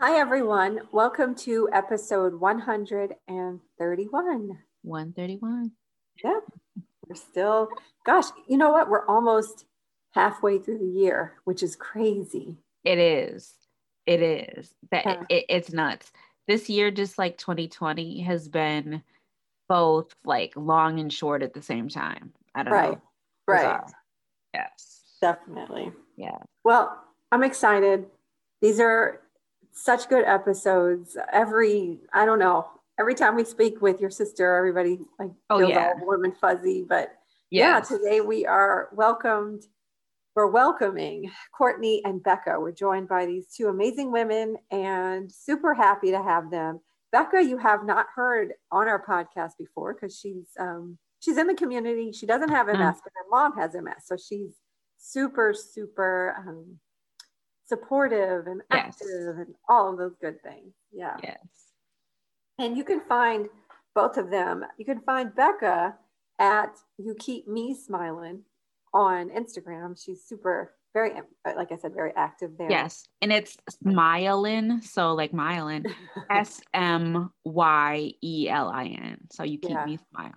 Hi, everyone. Welcome to episode 131. 131. Yeah, we're still, gosh, you know what? We're almost halfway through the year, which is crazy. It is. It is. That Yeah. it, it's nuts. This year, just like 2020, has been both like long and short at the same time. I don't Right, know. right. Bizarre. Yes. Definitely. Yeah. Well, I'm excited. These are such good episodes. Every, I don't know, every time we speak with your sister, everybody like Oh, feels yeah. all warm and fuzzy. But yeah, today we are welcomed. We're welcoming Courtney and Becca. We're joined by these two amazing women and super happy to have them. Becca, you have not heard on our podcast before because she's um, she's in the community. She doesn't have MS, Mm. but her mom has MS, so she's super super um, supportive and Yes. active and all of those good things. Yeah. Yes. And you can find both of them. You can find Becca at You Keep Me Smiling on Instagram. She's super, very, like I said, very active there. Yes. And it's Smyelin. So like Myelin. S M Y E L I N. So you keep Yeah. me smiling.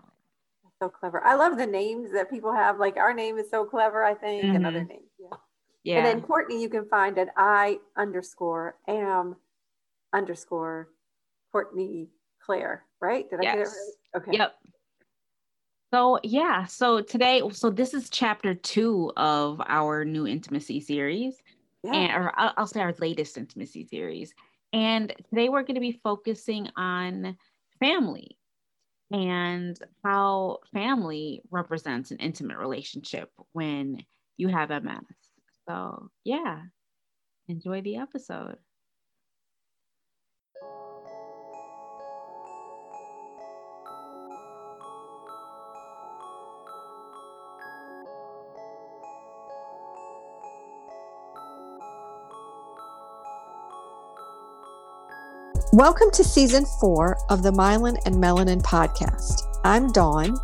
So clever. I love the names that people have. Like our name is so clever, I think, and other Mhm. names. Yeah. Yeah. And then Courtney, you can find at I underscore am underscore Courtney Claire, right? Did I get it Yes. right? Okay. Yep. So yeah, so today, so this is chapter two of our new intimacy series, Yeah. and or I'll, I'll say our latest intimacy series. And today we're going to be focusing on family and how family represents an intimate relationship when you have MS. So yeah, enjoy the episode. Welcome to season four of the Myelin and Melanin podcast. I'm Dawn.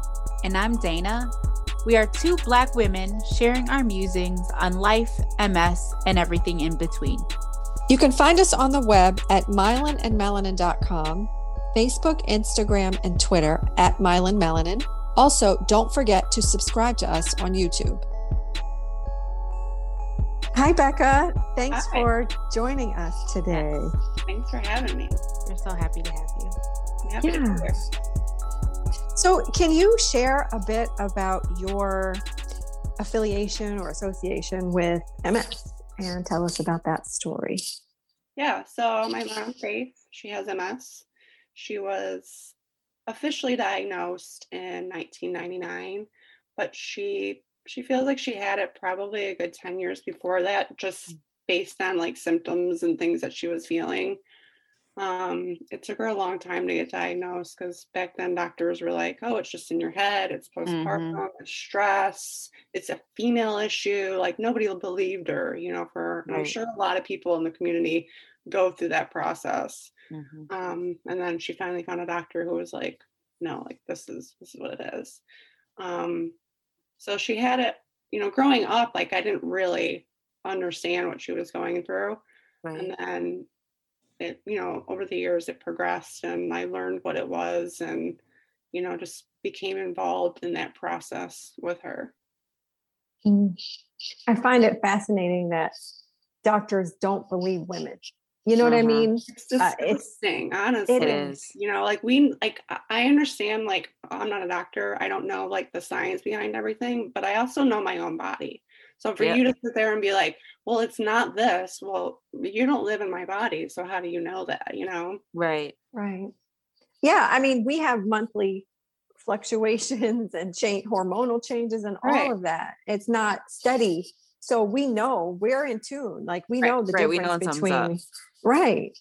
And I'm Dana. We are two Black women sharing our musings on life, MS, and everything in between. You can find us on the web at myelinandmelanin.com, Facebook, Instagram, and Twitter at Myelin Melanin. Also, don't forget to subscribe to us on YouTube. Hi, Becca. Thanks Hi. for joining us today. Thanks for having me. We're so happy to have you. I'm happy to be Yeah. here. So, can you share a bit about your affiliation or association with MS and tell us about that story? Yeah, so my mom, Faith, she has MS. She was officially diagnosed in 1999, but she she feels like she had it probably a good 10 years before that, just mm. based on like symptoms and things that she was feeling. Um, it took her a long time to get diagnosed because back then doctors were like, oh, it's just in your head, it's postpartum, it's stress, it's a female issue. Like nobody believed her, you know, for and I'm sure a lot of people in the community go through that process. Mhm. Um, and then she finally found a doctor who was like, no, like this is this is what it is. Um, so she had it, you know, growing up, like I didn't really understand what she was going through Right. and then it you know over the years it progressed and i learned what it was and you know just became involved in that process with her I find it fascinating that doctors don't believe women. You know what I Uh-huh. mean? it's Uh, it's- honestly It is. you know like we like i understand like i'm not a doctor i don't know like the science behind everything but i also know my own body so for Yep. you to sit there and be like well it's not this well you don't live in my body so how do you know that you know Right. Right. Yeah. I mean, we have monthly fluctuations and change hormonal changes and all Right. of that. It's not steady. So we know we're in tune. Like we Right, know the right, we difference know when something's up. between right.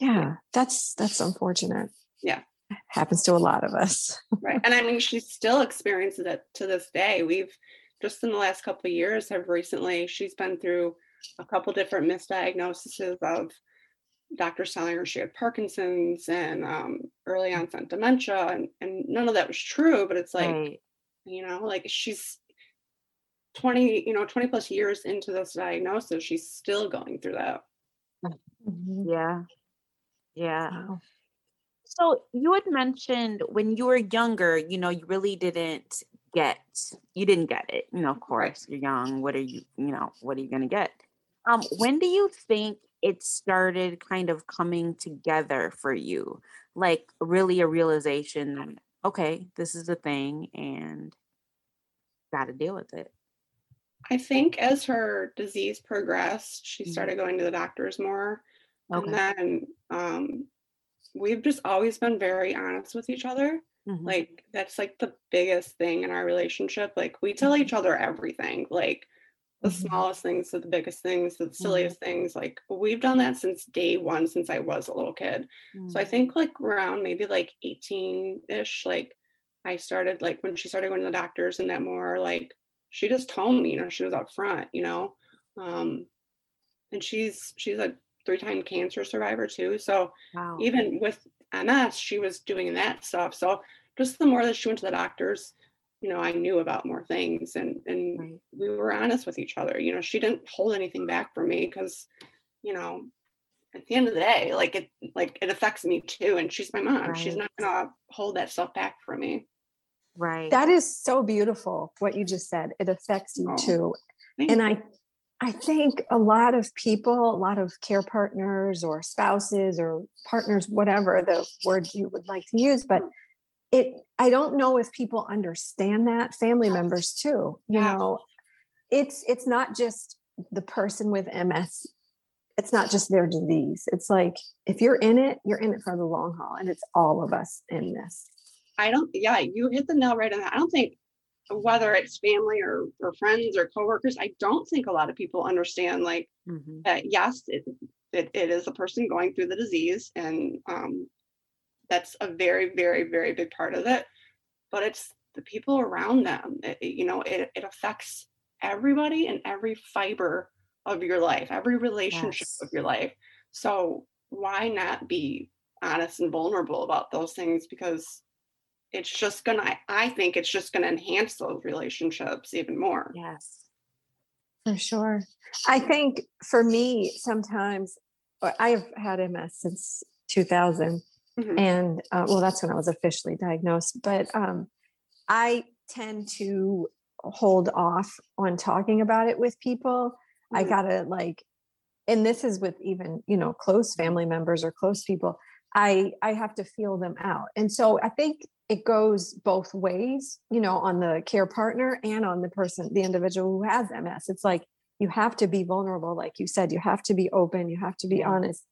Yeah. That's that's unfortunate. Yeah. Happens to a lot of us. right and i mean she still experiences it to this day we've just in the last couple of years have recently she's been through a couple different misdiagnoses of doctors telling her she had parkinson's and um, early onset dementia and, and none of that was true but it's like right. you know like she's 20 you know 20 plus years into this diagnosis she's still going through that Mhm. Yeah. Yeah. Wow. So you had mentioned when you were younger, you know, you really didn't get, you didn't get it. You know, of course, you're young. What are you, you know, what are you going to get? Um, when do you think it started kind of coming together for you? Like really a realization that, okay, this is a thing and got to deal with it. I think as her disease progressed, she Mhm. started going to the doctors more. Okay. And then um, we've just always been very honest with each other. Mhm. Like, that's like the biggest thing in our relationship. Like, we tell each other everything, like the Mhm. smallest things to the biggest things to the silliest things. Like, we've done that since day one, since I was a little kid. So I Mm. think like around maybe like 18 ish, like I started like when she started going to the doctors and that more like she just told me, you know, she was up front, you know. Um and she's she's a three-time cancer survivor too. So Wow. even with MS, she was doing that stuff. So just the more that she went to the doctors, you know, I knew about more things and and Right. we were honest with each other. You know, she didn't hold anything back from me because, you know, at the end of the day, like it like it affects me too. And she's my mom. She's not gonna hold that stuff back from me. Right. That is so beautiful what you just said. It affects you Oh, too. And you. I I think a lot of people, a lot of care partners or spouses or partners, whatever the word you would like to use, but it I don't know if people understand that, family members too. You know, it's it's not just the person with MS. It's not just their disease. It's like if you're in it, you're in it for the long haul. And it's all of us in this. I don't yeah, you hit the nail right on that. I don't think whether it's family or or friends or coworkers, I don't think a lot of people understand like Mhm. that yes, it, it, it is a person going through the disease, and um, that's a very, very, very big part of it. But it's the people around them. It, it- you know, it, it affects everybody and every fiber of your life, every relationship Yes. of your life. So why not be honest and vulnerable about those things? Because it's just gonna. I- I think it's just gonna enhance those relationships even more. Yes. For sure. I think for me, sometimes I've had MS since 2000. Mhm. And uh, well, that's when I was officially diagnosed. But um, I tend to hold off on talking about it with people. I Mhm. gotta like, and this is with even, you know, close family members or close people. I I have to feel them out. And so I think it goes both ways, you know, on the care partner and on the person, the individual who has MS. It's like you have to be vulnerable, like you said, you have to be open, you have to be Yeah. honest.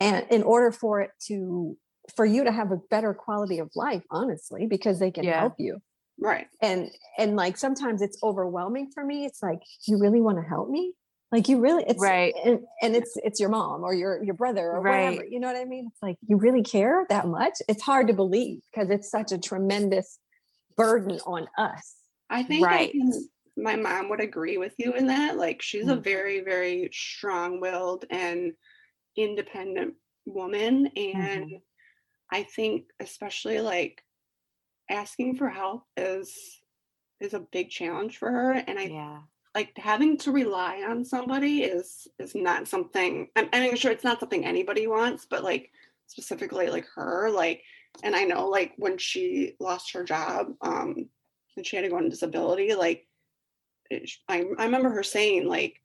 And in order for it to for you to have a better quality of life, honestly, because they can Yeah. help you. Right. And and like sometimes it's overwhelming for me. It's like, you really want to help me? Like you really it's Right. and, and it's it's your mom or your your brother or whatever. You know what I mean? It's like you really care that much. It's hard to believe because it's such a tremendous burden on us. I think I can- my mom would agree with you in that. Like she's a Mm. very, very strong-willed and independent woman. And Mhm. I think especially like asking for help is is a big challenge for her. And I Yeah. Like having to rely on somebody is is not something I'm, I'm sure it's not something anybody wants, but like specifically like her, like and I know like when she lost her job, um, and she had to go on disability, like it, I, I remember her saying like,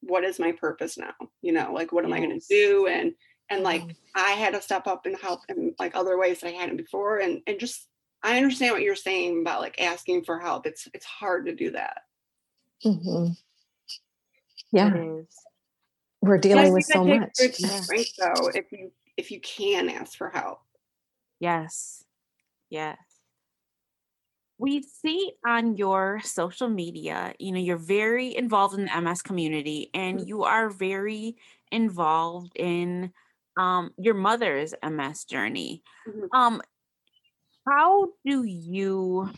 "What is my purpose now? You know, like what am I going to do?" And and like Mhm. I had to step up and help in like other ways that I hadn't before, and and just I understand what you're saying about like asking for help. It's it's hard to do that. Mhm. Yeah, is. we're Yeah, dealing with think so much. takes Yeah. strength though if you if you can ask for help. Yes. Yes. We see on your social media, you know, you're very involved in the MS community and you are very involved in um, your mother's MS journey. Mhm. Um, how do you,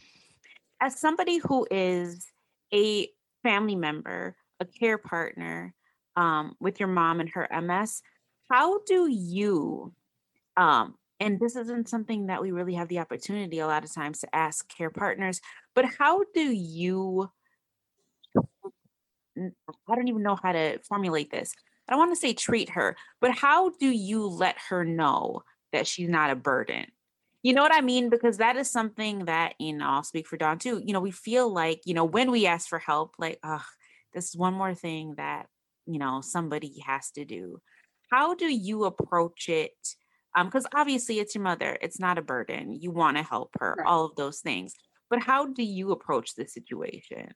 as somebody who is a family member, a care partner um, with your mom and her MS, how do you um and this isn't something that we really have the opportunity a lot of times to ask care partners but how do you I don't even know how to formulate this I don't want to say treat her, but how do you let her know that she's not a burden? You know what I mean? Because that is something that, you know, I'll speak for Dawn too. You know, we feel like, you know, when we ask for help, like, oh, this is one more thing that, you know, somebody has to do. How do you approach it? Um, because obviously it's your mother, it's not a burden. You want to help her, Right. all of those things. But how do you approach the situation?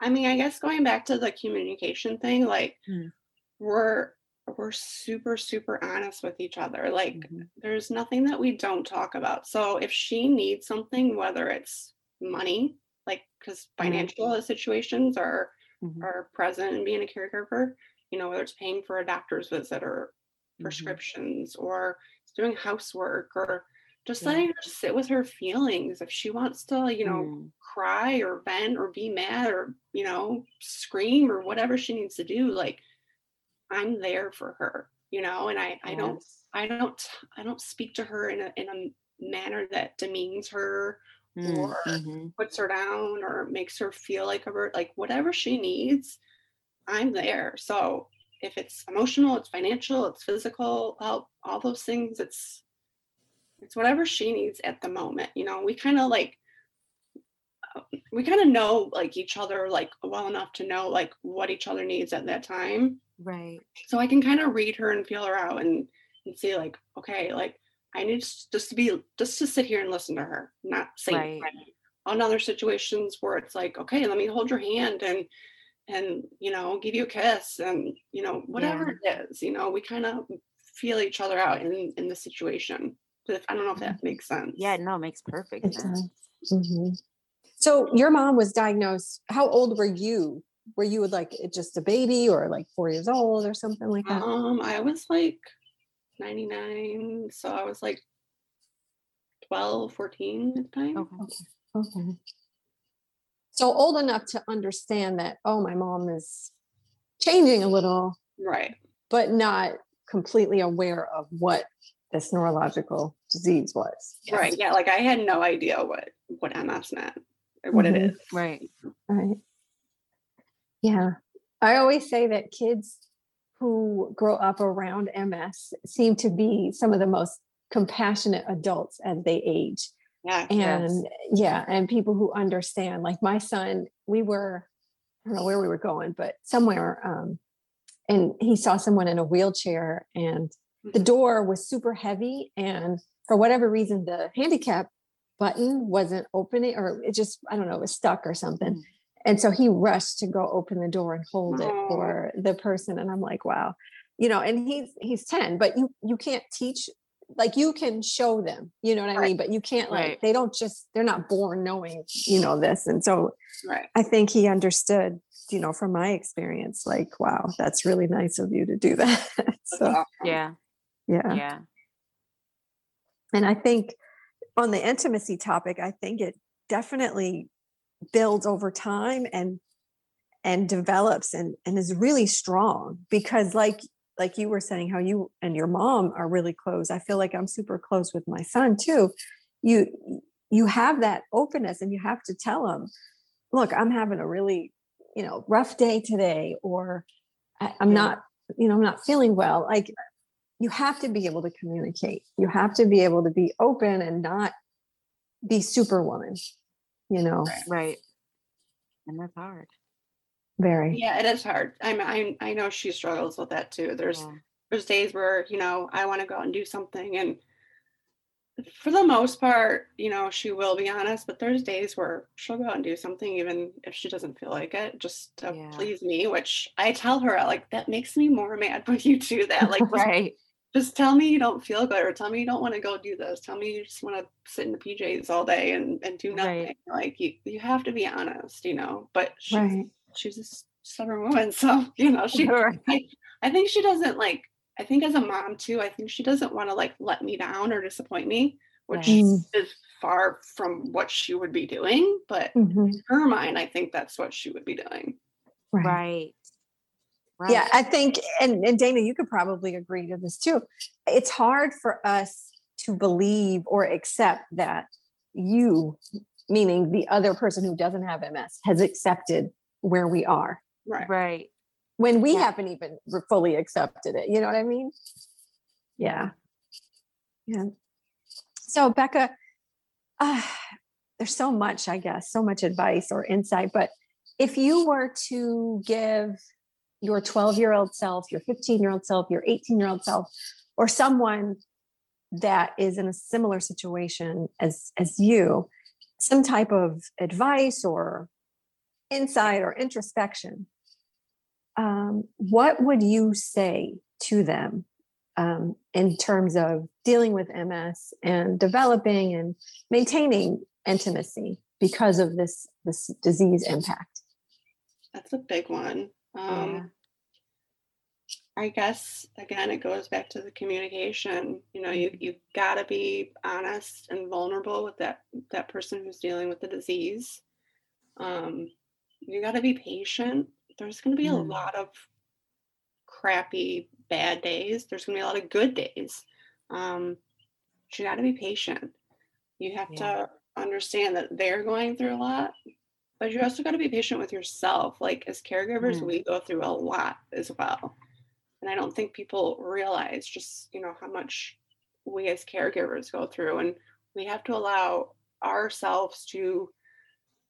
I mean, I guess going back to the communication thing, like Mm. we're we're super super honest with each other. Like Mhm. there's nothing that we don't talk about. So if she needs something, whether it's money, like because financial situations are Mhm. are present in being a caregiver, you know, whether it's paying for a doctor's visit or Mhm. prescriptions or doing housework or just Yeah. letting her sit with her feelings if she wants to, you know, Mm. cry or vent or be mad or you know scream or whatever she needs to do like i'm there for her you know and i i don't i don't i don't speak to her in a in a manner that demeans her or mhm. puts her down or makes her feel like a bird like whatever she needs i'm there so if it's emotional it's financial it's physical help all those things it's it's whatever she needs at the moment you know we kind of like we kind of know like each other like well enough to know like what each other needs at that time Right. so i can kind of read her and feel her out and and see like okay like i need just to be just to sit here and listen to her not say Right. on other situations where it's like okay let me hold your hand and and you know give you a kiss and you know whatever it is you know we kind of feel each other out in in the situation But i don't know if that mm-hmm. makes sense Yeah, no, it makes perfect It sense. does. So your mom was diagnosed. How old were you? Were you like just a baby or like four years old or something like that? Um, I was like 99, so I was like 12, 14 at the time. Okay. Okay. So old enough to understand that, oh, my mom is changing a little, Right. but not completely aware of what this neurological disease was. Right. Yeah. Like I had no idea what what MS meant or what Mhm. it is. Right. Right. Yeah. I always say that kids who grow up around MS seem to be some of the most compassionate adults as they age. Yeah. And yeah, and people who understand. Like my son, we were, I don't know where we were going, but somewhere, um, and he saw someone in a wheelchair and the Mhm. door was super heavy. And for whatever reason, the handicap button wasn't opening or it just, I don't know, it was stuck or something. Mm. And so he rushed to go open the door and hold it for the person. And I'm like, wow, you know, and he's he's 10, but you you can't teach like you can show them, you know what I mean? But you can't like Right. they don't just they're not born knowing, you know, this. And so Right. I think he understood, you know, from my experience, like, wow, that's really nice of you to do that. So. Yeah. yeah. Yeah. And I think on the intimacy topic, I think it definitely builds over time and and develops and and is really strong because like like you were saying how you and your mom are really close. I feel like I'm super close with my son too. You you have that openness and you have to tell him, look, I'm having a really, you know, rough day today or I, I'm Yeah. not, you know, I'm not feeling well. Like you have to be able to communicate. You have to be able to be open and not be superwoman, you know, Right. Right. And that's hard. very. Yeah, it is hard. I'm I I know she struggles with that too. There's Yeah. there's days where, you know, I want to go out and do something and for the most part, you know, she will be honest, but there's days where she'll go out and do something even if she doesn't feel like it, just to Yeah. please me, which I tell her like that makes me more mad when you do that. Like Right. Just tell me you don't feel good or tell me you don't want to go do this. Tell me you just want to sit in the PJs all day and, and do nothing. Right. Like you you have to be honest, you know. But she's Right. she's a s- stubborn woman, so you know, she Right. I, I think she doesn't like I think as a mom too, I think she doesn't want to like let me down or disappoint me, which Right. Mm, is far from what she would be doing. But mhm, in her mind, I think that's what she would be doing. Right. Right. Right. Yeah, I think, and, and Dana, you could probably agree to this too. It's hard for us to believe or accept that you, meaning the other person who doesn't have MS, has accepted where we are. Right. Right. when we Yeah. haven't even fully accepted it. You know what I mean? Yeah. Yeah. So, Becca, uh, there's so much, I guess, so much advice or insight. But if you were to give your 12 year old self, your 15 year old self, your 18 year old self, or someone that is in a similar situation as as you, some type of advice or insight or introspection, um, what would you say to them um, in terms of dealing with MS and developing and maintaining intimacy because of this this disease impact? That's a big one. Um, I guess again, it goes back to the communication. You know, you you gotta be honest and vulnerable with that that person who's dealing with the disease. Um, you gotta be patient. There's gonna be a Mm. lot of crappy bad days. There's gonna be a lot of good days. Um, you gotta be patient. You have Yeah. to understand that they're going through a lot, but you also got to be patient with yourself. Like as caregivers, Mm. we go through a lot as well. And I don't think people realize just, you know, how much we as caregivers go through and we have to allow ourselves to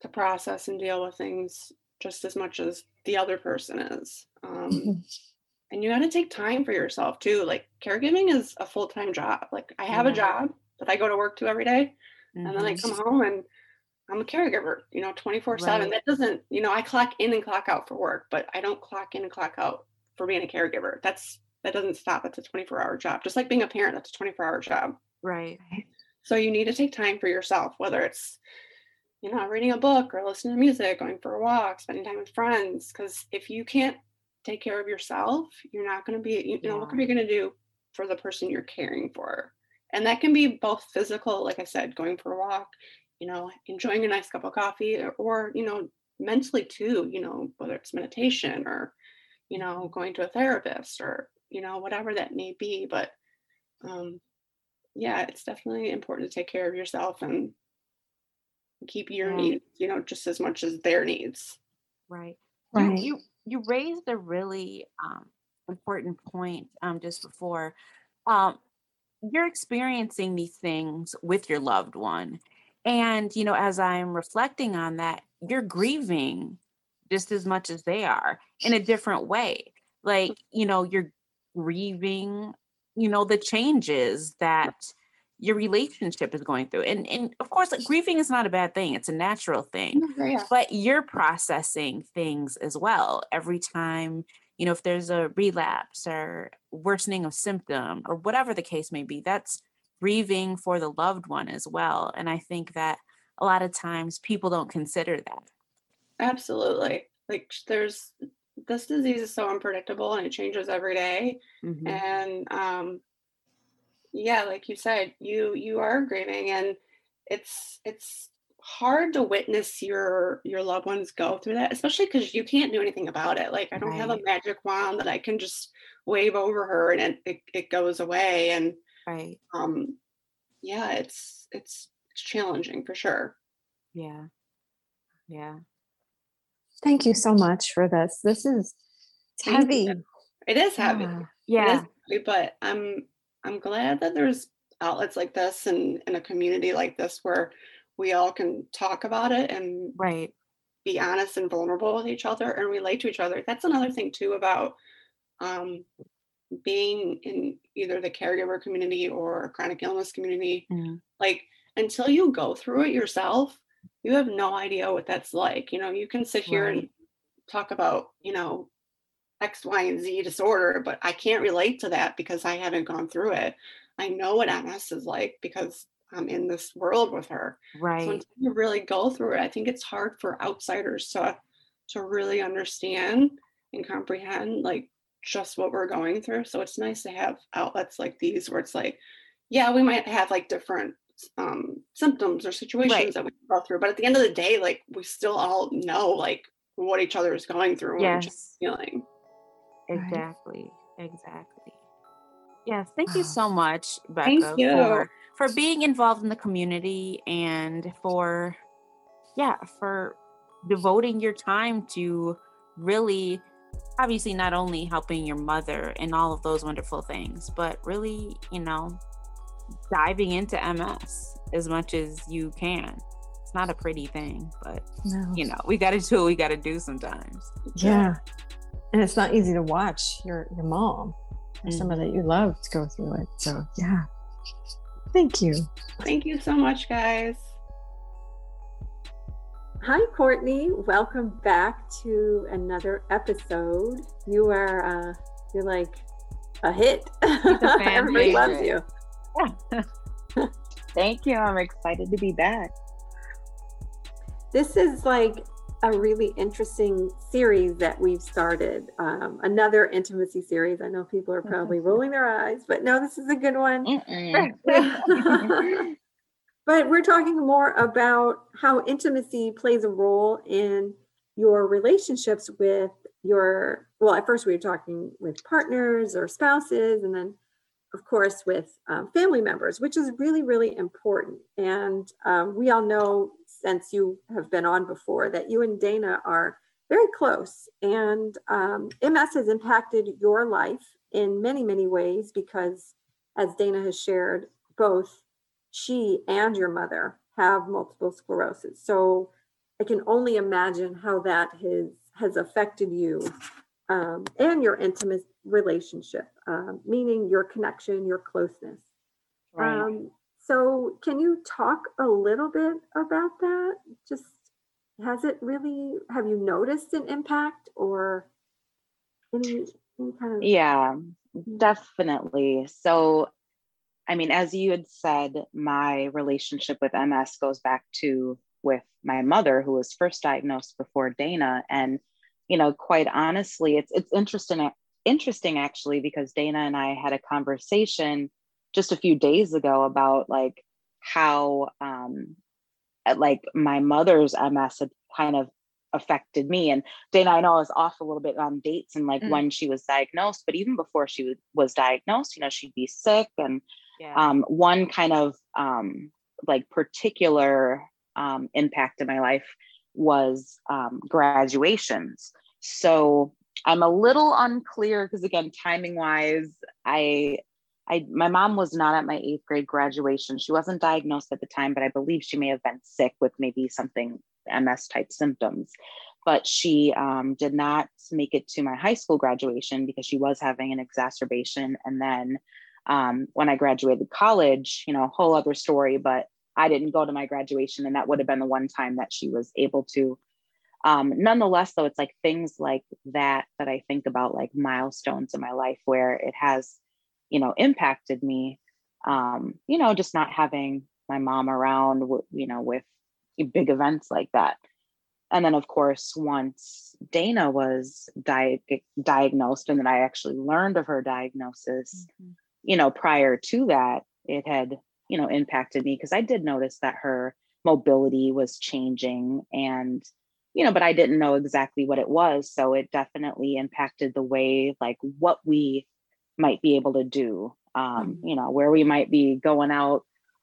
to process and deal with things just as much as the other person is. Um, and you got to take time for yourself too. Like caregiving is a full-time job. Like I have a job that I go to work to every day and then I Mhm. come home and I'm a caregiver, you know, 24 7. That doesn't, you know, I clock in and clock out for work, but I don't clock in and clock out for being a caregiver. That's, that doesn't stop. That's a 24 hour job. Just like being a parent, that's a 24 hour job. Right. So you need to take time for yourself, whether it's, you know, reading a book or listening to music, going for a walk, spending time with friends. Because if you can't take care of yourself, you're not going to be, you know, what are you going to do for the person you're caring for? And that can be both physical, like I said, going for a walk, you know, enjoying a nice cup of coffee, or, or you know, mentally too, you know, whether it's meditation or, you know, going to a therapist or, you know, whatever that may be. But um, yeah, it's definitely important to take care of yourself and keep your Yeah. needs, you know, just as much as their needs. Right. Right. You, you you raised a really um, important point um, just before. Um, you're experiencing these things with your loved one, and you know, as I'm reflecting on that, you're grieving just as much as they are in a different way. Like mm. you know, you're grieving, you know, the changes that your relationship is going through, and and of course, like, grieving is not a bad thing; it's a natural thing mm-hmm, Yeah. but you're processing things as well every time you know if there's a relapse or worsening of symptom or whatever the case may be that's grieving for the loved one as well and i think that a lot of times people don't consider that Absolutely. Like there's this disease is so unpredictable and it changes every day. Mhm. And um yeah, like you said, you you are grieving and it's it's hard to witness your your loved ones go through that, especially because you can't do anything about it. Like I don't have a magic wand that I can just wave over her and it, it, it goes away. And right um yeah, it's it's it's challenging for sure. yeah yeah Thank you so much for this. This is it's heavy. You. It is heavy. yeah yeah is heavy, but I'm I'm glad that there's outlets like this and in a community like this where we all can talk about it and right be honest and vulnerable with each other and relate to each other. That's another thing too about um, being in either the caregiver community or chronic illness community. Like until you go through it yourself, you have no idea what that's like. You know, you can sit here and talk about, you know, X, Y, and Z disorder, but I can't relate to that because I haven't gone through it. I know what MS is like because I'm in this world with her. Right. So right until you really go through it, I think it's hard for outsiders to to really understand and comprehend like just what we're going through. So it's nice to have outlets like these where it's like, yeah, we might have like different um symptoms or situations that we go through, but at the end of the day, like we still all know like what each other is going through and what each other's yes feeling. Right. Exactly. Exactly. Yes. Thank you so much, Thank Becca, you. for for being involved in the community and for yeah, for devoting your time to really obviously not only helping your mother and all of those wonderful things, but really, you know, diving into MS as much as you can. It's not a pretty thing, but no. you know, we got to do what we got to do sometimes. Yeah. And it's not easy to watch your your mom or mm-hmm. someone that you love to go through it. So, yeah. Thank you. Thank you so much, guys. Hi, Courtney. Welcome back to another episode. You are uh, you're like a hit. Everybody loves you. Thank you. I'm excited to be back. This is like a really interesting series that we've started. Um, another intimacy series. I know people are probably rolling their eyes, but no, this is a good one. but we're talking more about how intimacy plays a role in your relationships with your well at first we were talking with partners or spouses and then of course with um, family members which is really really important. And um, we all know since you have been on before that you and dana are very close and um, ms has impacted your life in many many ways because as dana has shared both she and your mother have multiple sclerosis. So I can only imagine how that has has affected you um, and your intimate relationship, um, meaning your connection, your closeness. Right. Um, so, can you talk a little bit about that? Just has it really? Have you noticed an impact or any, any kind of? Yeah, definitely. So, I mean, as you had said, my relationship with MS goes back to with my mother, who was first diagnosed before Dana. And, you know, quite honestly, it's it's interesting, interesting actually, because Dana and I had a conversation just a few days ago about like how um like my mother's MS had kind of affected me. And Dana, I know I was off a little bit on dates and like mm. when she was diagnosed, but even before she was diagnosed, you know, she'd be sick and yeah. um, one kind of um, like particular um, impact in my life was um, graduations. So I'm a little unclear because again, timing wise, I, I, my mom was not at my eighth grade graduation. She wasn't diagnosed at the time, but I believe she may have been sick with maybe something MS type symptoms. But she um, did not make it to my high school graduation because she was having an exacerbation. And then um, when I graduated college, you know, a whole other story, but I didn't go to my graduation, and that would have been the one time that she was able to. Um, nonetheless, though, it's like things like that that I think about, like milestones in my life where it has, you know, impacted me. Um, you know, just not having my mom around, you know, with big events like that. And then, of course, once Dana was di- diagnosed, and then I actually learned of her diagnosis. Mm-hmm you know, prior to that, it had, you know, impacted me because I did notice that her mobility was changing and, you know, but I didn't know exactly what it was. So it definitely impacted the way, like, what we might be able to do, um, mm-hmm. you know, where we might be going out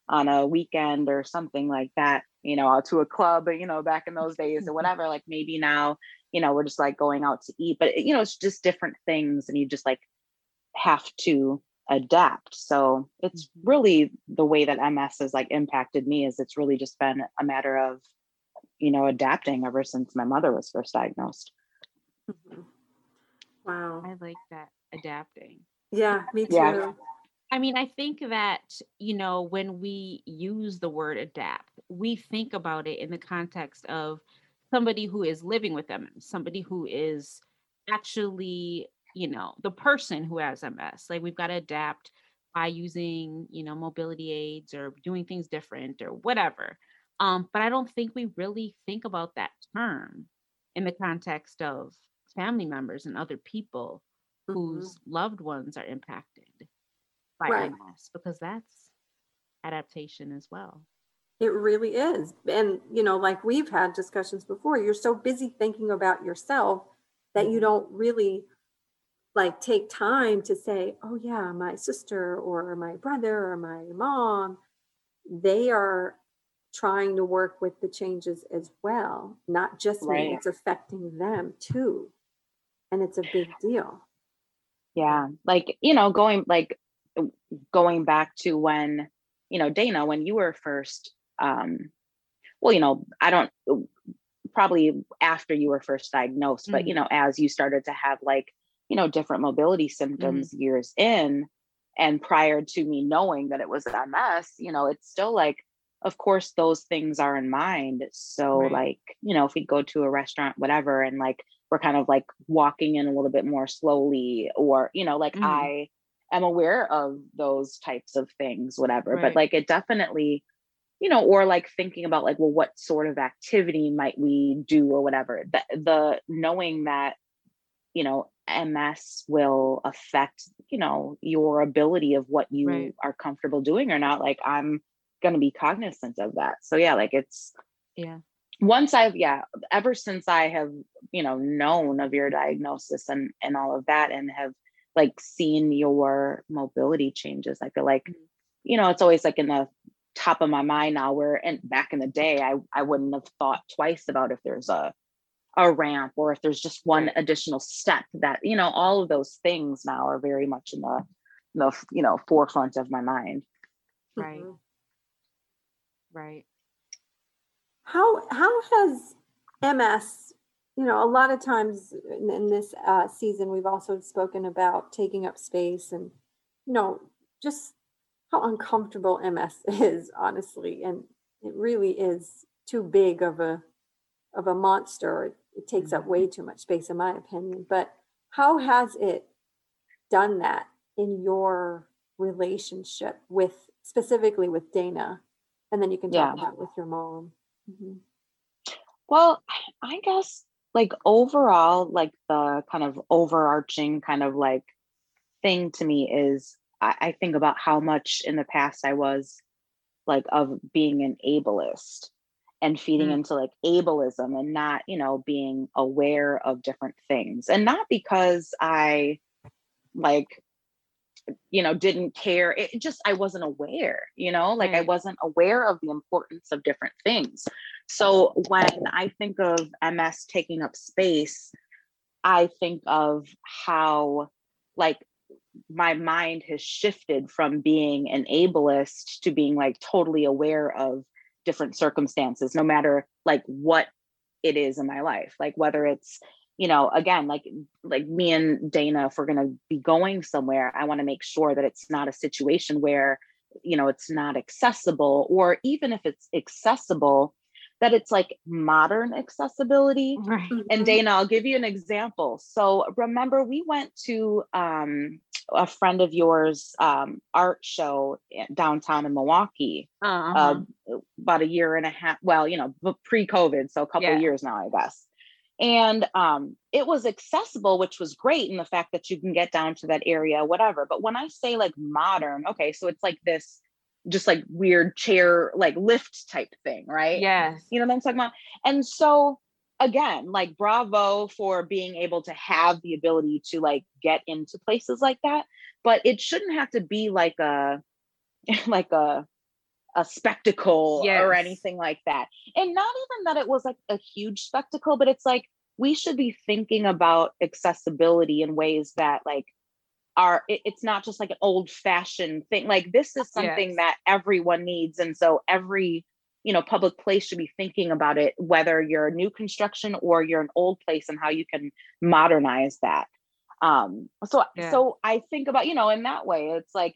on a weekend or something like that, you know, out to a club, you know, back in those days or whatever. Like maybe now, you know, we're just like going out to eat, but you know, it's just different things. And you just like have to adapt. So it's mm-hmm. really the way that MS has like impacted me is it's really just been a matter of, you know, adapting ever since my mother was first diagnosed. Mm-hmm. Wow. I like that adapting. Yeah, me too. Yeah. I mean, I think that, you know, when we use the word adapt, we think about it in the context of somebody who is living with them, somebody who is actually you know the person who has ms like we've got to adapt by using you know mobility aids or doing things different or whatever um, but i don't think we really think about that term in the context of family members and other people mm-hmm. whose loved ones are impacted by right. ms because that's adaptation as well it really is and you know like we've had discussions before you're so busy thinking about yourself that you mm-hmm. don't really like take time to say, oh, yeah, my sister or my brother or my mom, they are trying to work with the changes as well, not just right. me, it's affecting them too. and it's a big deal. Yeah. Like, you know, going like going back to when, you know, Dana, when you were first um well, you know, I don't probably after you were first diagnosed, but Mhm. you know, as you started to have like, you know, different mobility symptoms years in and prior to me knowing that it was MS, you know, it's still like of course those things are in mind. So Right. like, you know, if we go to a restaurant whatever and like we're kind of like walking in a little bit more slowly or, you know, like Mhm. I am aware of those types of things whatever, but like it definitely you know, or like thinking about like, well, what sort of activity might we do or whatever. The, the knowing that, you know, MS will affect, you know, your ability of what you Right. are comfortable doing or not. Like I'm gonna be cognizant of that. So yeah, like it's Yeah. once I've yeah, ever since I have, you know, known of your diagnosis and and all of that and have like seen your mobility changes, I feel like, Mhm. you know, it's always like in the top of my mind now where and back in the day I I wouldn't have thought twice about if there's a a ramp or if there's just one additional step that you know all of those things now are very much in the in the you know forefront of my mind Right. Mhm. Right. How how has MS? You know, a lot of times in, in this uh, season, we've also spoken about taking up space and you know just how uncomfortable MS is, honestly, and it really is too big of a of a monster. It, takes up way too much space, in my opinion. But how has it done that in your relationship with specifically with Dana? And then you can talk Yeah. about with your mom. Mhm. Well, I guess like overall, like the kind of overarching kind of like thing to me is I, I think about how much in the past I was like of being an ableist and feeding Mm. into like ableism and not, you know, being aware of different things. And not because I like you know didn't care it just i wasn't aware you know like i wasn't aware of the importance of different things so when i think of ms taking up space i think of how like my mind has shifted from being an ableist to being like totally aware of different circumstances no matter like what it is in my life. Like whether it's you know again like like me and dana if we're going to be going somewhere i want to make sure that it's not a situation where you know it's not accessible or even if it's accessible that it's like modern accessibility Right. and Mhm. Dana, I'll give you an example. So remember, we went to um, a friend of yours um, art show downtown in Milwaukee Uh-huh. uh, about a year and a half. Well, you know, pre-COVID, so a couple Yeah. of years now, I guess. And um, it was accessible, which was great in the fact that you can get down to that area, whatever. But when I say like modern, okay, so it's like this, just like weird chair, like lift type thing, right? yes. You know what I'm talking about? And so again, like bravo for being able to have the ability to like get into places like that. But it shouldn't have to be like a like a a spectacle or anything like that. And not even that it was like a huge spectacle, but it's like we should be thinking about accessibility in ways that like are it- it's not just like an old fashioned thing like this is something Yes. that everyone needs and so every you know public place should be thinking about it whether you're a new construction or you're an old place and how you can modernize that um so Yeah. so i think about you know in that way it's like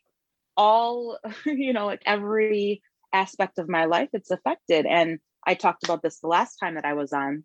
all you know like every aspect of my life it's affected and i talked about this the last time that i was on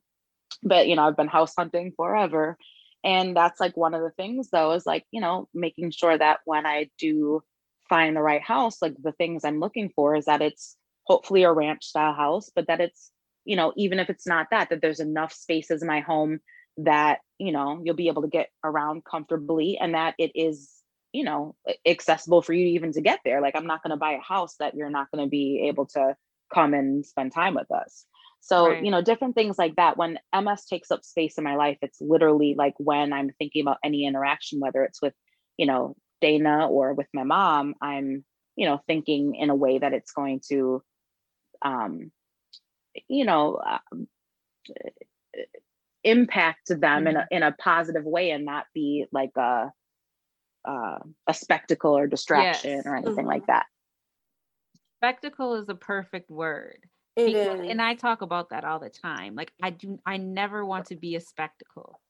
but you know i've been house hunting forever and that's like one of the things though is like you know making sure that when i do find the right house like the things i'm looking for is that it's hopefully a ranch style house but that it's you know even if it's not that that there's enough spaces in my home that you know you'll be able to get around comfortably and that it is you know accessible for you even to get there. Like i'm not going to buy a house that you're not going to be able to come and spend time with us so Right. you know different things like that when ms takes up space in my life it's literally like when i'm thinking about any interaction whether it's with you know dana or with my mom i'm you know thinking in a way that it's going to um you know um, impact them mm-hmm. in a in a positive way and not be like a uh, a spectacle or distraction yes. or anything mm-hmm. like that. Spectacle is a perfect word. It because, is. And I talk about that all the time. Like I do I never want to be a spectacle.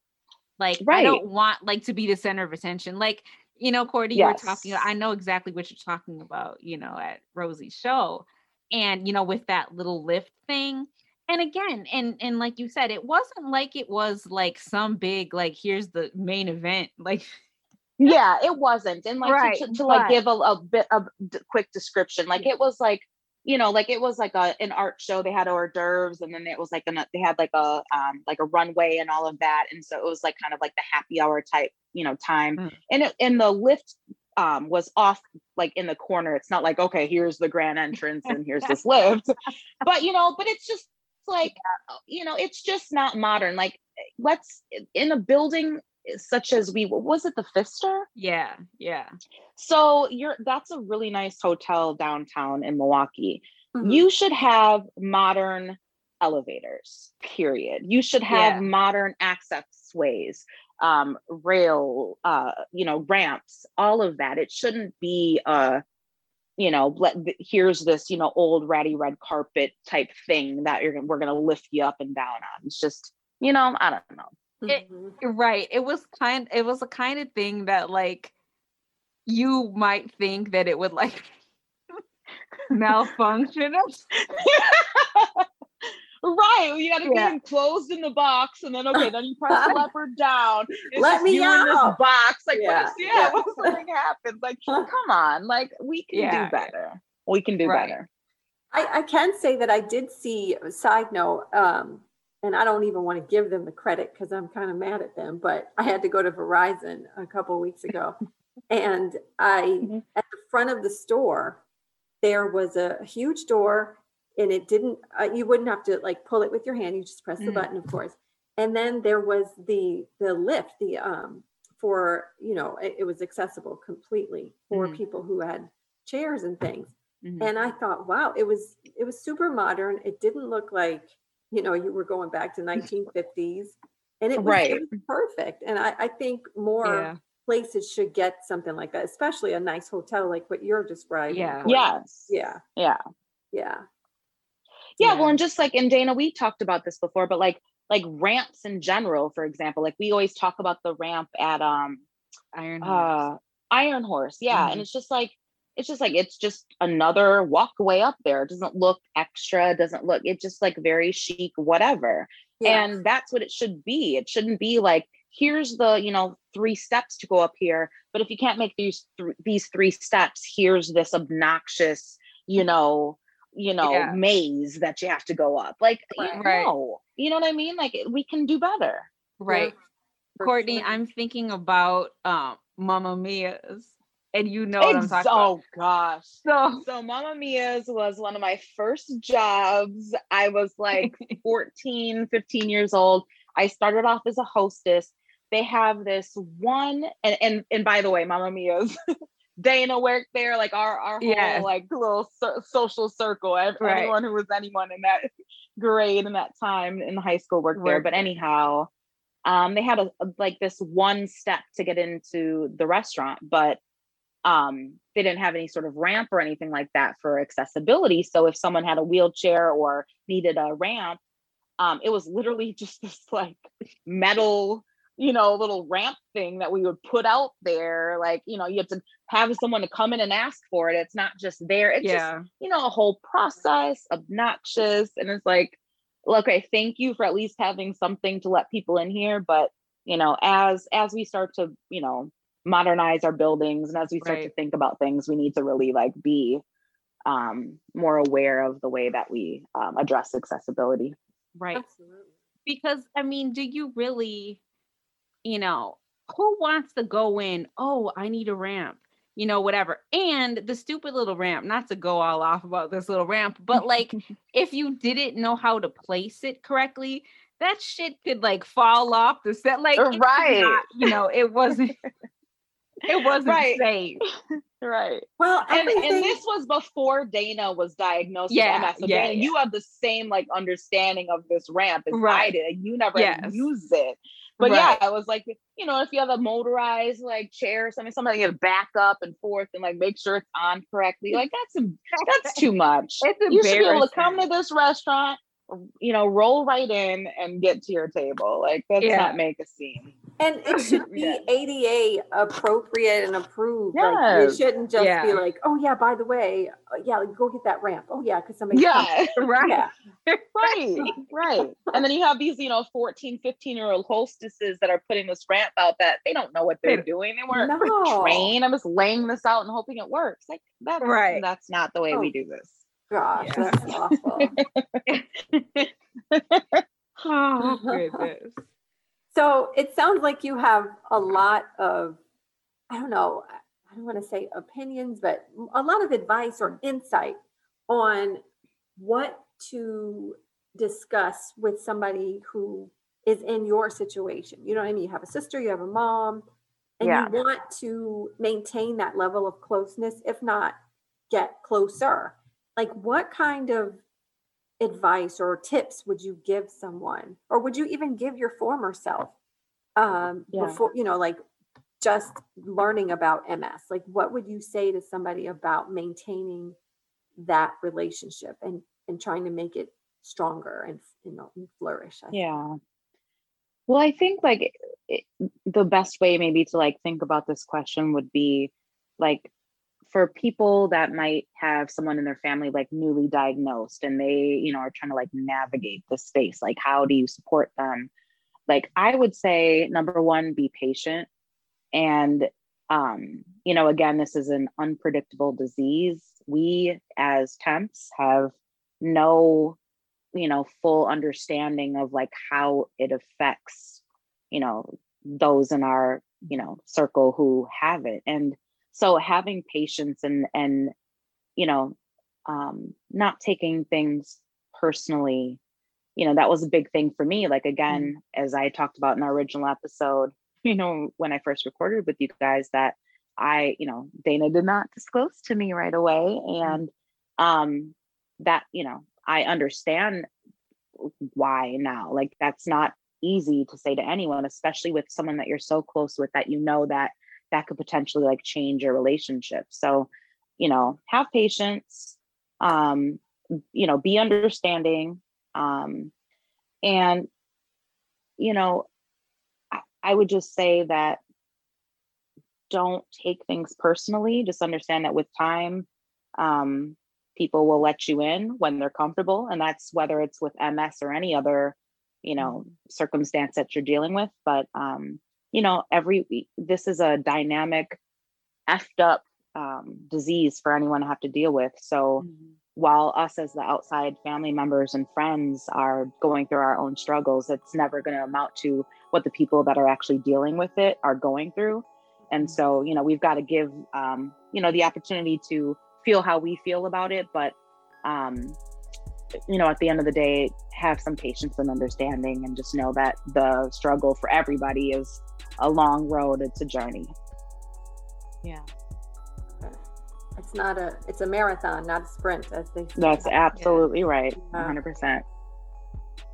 Like right. I don't want like to be the center of attention. Like, you know, Courtney, yes. you were talking, I know exactly what you're talking about, you know, at Rosie's show. And, you know, with that little lift thing. And again, and and like you said, it wasn't like it was like some big, like, here's the main event. Like yeah, it wasn't. And like right, to, to, to like give a, a bit of quick description, like it was like you know, like it was like a an art show. They had hors d'oeuvres, and then it was like an, they had like a um like a runway and all of that, and so it was like kind of like the happy hour type, you know, time. Mm. And it, and the lift um was off like in the corner. It's not like okay, here's the grand entrance and here's this lift, but you know, but it's just like you know, it's just not modern. Like let's in a building such as we was it the Pfister? Yeah, yeah. So you're that's a really nice hotel downtown in Milwaukee. Mm-hmm. You should have modern elevators. Period. You should have yeah. modern access ways, um, rail, uh, you know, ramps, all of that. It shouldn't be uh you know, let here's this, you know, old ratty red carpet type thing that you're we're gonna lift you up and down on. It's just, you know, I don't know. It, mm-hmm. right. It was kind it was a kind of thing that like you might think that it would like malfunction. right. You gotta yeah. be enclosed in the box and then okay, then you press the lever down. It's Let me out. in this box. Like yeah. what if yeah, what if something happens? Like, come on, like we can yeah. do better. We can do right. better. I, I can say that I did see side note, um, and I don't even want to give them the credit because I'm kind of mad at them, but I had to go to Verizon a couple weeks ago. and I, mm-hmm. at the front of the store, there was a, huge door and it didn't, uh, you wouldn't have to like pull it with your hand. You just press the mm. button, of course. And then there was the, the lift, the, um, for, you know, it, it was accessible completely for mm. people who had chairs and things. Mm-hmm. And I thought, wow, it was, it was super modern. It didn't look like, you know, you were going back to 1950s and it was, right. it was perfect. And I, I think more yeah. places should get something like that, especially a nice hotel like what you're describing. Yeah. Yes. Yeah. Yeah. Yeah. Yeah. Well, and just like, and Dana, we talked about this before, but like, like ramps in general, for example, like we always talk about the ramp at um Iron Horse. Uh, Iron Horse, yeah. Mm-hmm. And it's just like it's just like it's just another walkway up there. It doesn't look extra, doesn't look it's just like very chic, whatever. Yeah. And that's what it should be. It shouldn't be like here's the you know three steps to go up here but if you can't make these th- these three steps here's this obnoxious you know you know yeah. maze that you have to go up like right. you know you know what i mean like we can do better right yeah. courtney i'm thinking about um Mamma Mia's and you know what I'm talking oh, about. Oh gosh. So so Mamma Mia's was one of my first jobs. I was like 14, 15 years old. I started off as a hostess. They have this one and and, and by the way, Mama Mia's Dana worked there, like our our whole yes. like little so- social circle. Everyone right. who was anyone in that grade in that time in high school worked, worked there. But anyhow, um, they had a, a, like this one step to get into the restaurant, but um, they didn't have any sort of ramp or anything like that for accessibility. So if someone had a wheelchair or needed a ramp, um, it was literally just this like metal, you know, little ramp thing that we would put out there. Like, you know, you have to have someone to come in and ask for it. It's not just there. It's yeah. just, you know, a whole process, obnoxious. And it's like, okay, thank you for at least having something to let people in here. But, you know, as as we start to, you know, modernize our buildings and as we start right. to think about things we need to really like be um, more aware of the way that we um, address accessibility right Absolutely. because i mean do you really you know who wants to go in oh i need a ramp you know whatever and the stupid little ramp not to go all off about this little ramp but like if you didn't know how to place it correctly that shit could like fall off the set like right not, you know it wasn't it wasn't right. safe. right. Well, And, everything. and this was before Dana was diagnosed Yeah, with MS. So yeah, Dana, yeah. you have the same like understanding of this ramp as I Right. did. You never Yes. used it. But Right. yeah, I was like, you know, if you have a motorized like chair or something, somebody you have to back up and forth and like make sure it's on correctly. Like that's that's too much. It's you should be able to come to this restaurant, you know, roll right in and get to your table. Like let's Yeah. not make a scene. And it should be. ADA appropriate and approved. Like, it shouldn't just Yeah. be like, oh yeah, by the way, uh, yeah, like, go get that ramp. Oh yeah, because somebody. Yeah. Right. Yeah. right right and then you have these you know 14 15 year old hostesses that are putting this ramp out that they don't know what they're doing they weren't No. trained i'm just laying this out and hoping it works like that's Right. that's not the way Oh. we do this Gosh, Yeah. that's awful. oh goodness. So it sounds like you have a lot of, I don't know, I don't want to say opinions, but a lot of advice or insight on what to discuss with somebody who is in your situation. You know what I mean? You have a sister, you have a mom, and Yeah. you want to maintain that level of closeness, if not get closer. Like, what kind of advice or tips would you give someone? Or would you even give your former self um Yeah. before you know like just learning about ms like what would you say to somebody about maintaining that relationship and and trying to make it stronger and you know and flourish yeah. Well i think like it, the best way maybe to like think about this question would be like for people that might have someone in their family like newly diagnosed and they you know are trying to like navigate the space like how do you support them? Like i would say number one be patient and um you know again this is an unpredictable disease. We as temps have no you know full understanding of like how it affects you know those in our you know circle who have it. And so having patience and and you know um not taking things personally you know that was a big thing for me like again as i talked about in our original episode you know when i first recorded with you guys that i you know dana did not disclose to me right away and um that you know i understand why now like that's not easy to say to anyone especially with someone that you're so close with that you know that that could potentially like change your relationship. So you know have patience um you know be understanding um and you know I, I would just say that don't take things personally. Just understand that with time um people will let you in when they're comfortable and that's whether it's with ms or any other you know circumstance that you're dealing with but um you know every this is a dynamic effed up um, disease for anyone to have to deal with. So while us as the outside family members and friends are going through our own struggles it's never going to amount to what the people that are actually dealing with it are going through. And so you know we've got to give um, you know the opportunity to feel how we feel about it but um, you know at the end of the day have some patience and understanding and just know that the struggle for everybody is a long road. It's a journey. Yeah. it's not a it's a marathon not a sprint as they say. That's absolutely right. 100%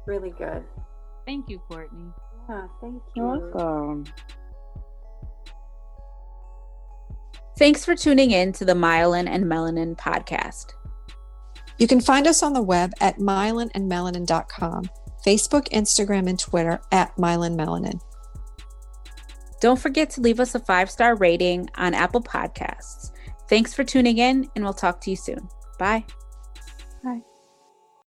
really good. Thank you, Courtney. yeah thank you. you're welcome. Thanks for tuning in to the Myelin and Melanin podcast. You can find us on the web at myelinandmelanin.com, Facebook, Instagram, and Twitter at myelinmelanin. Don't forget to leave us a five star rating on Apple Podcasts. Thanks for tuning in, and we'll talk to you soon. Bye. Bye.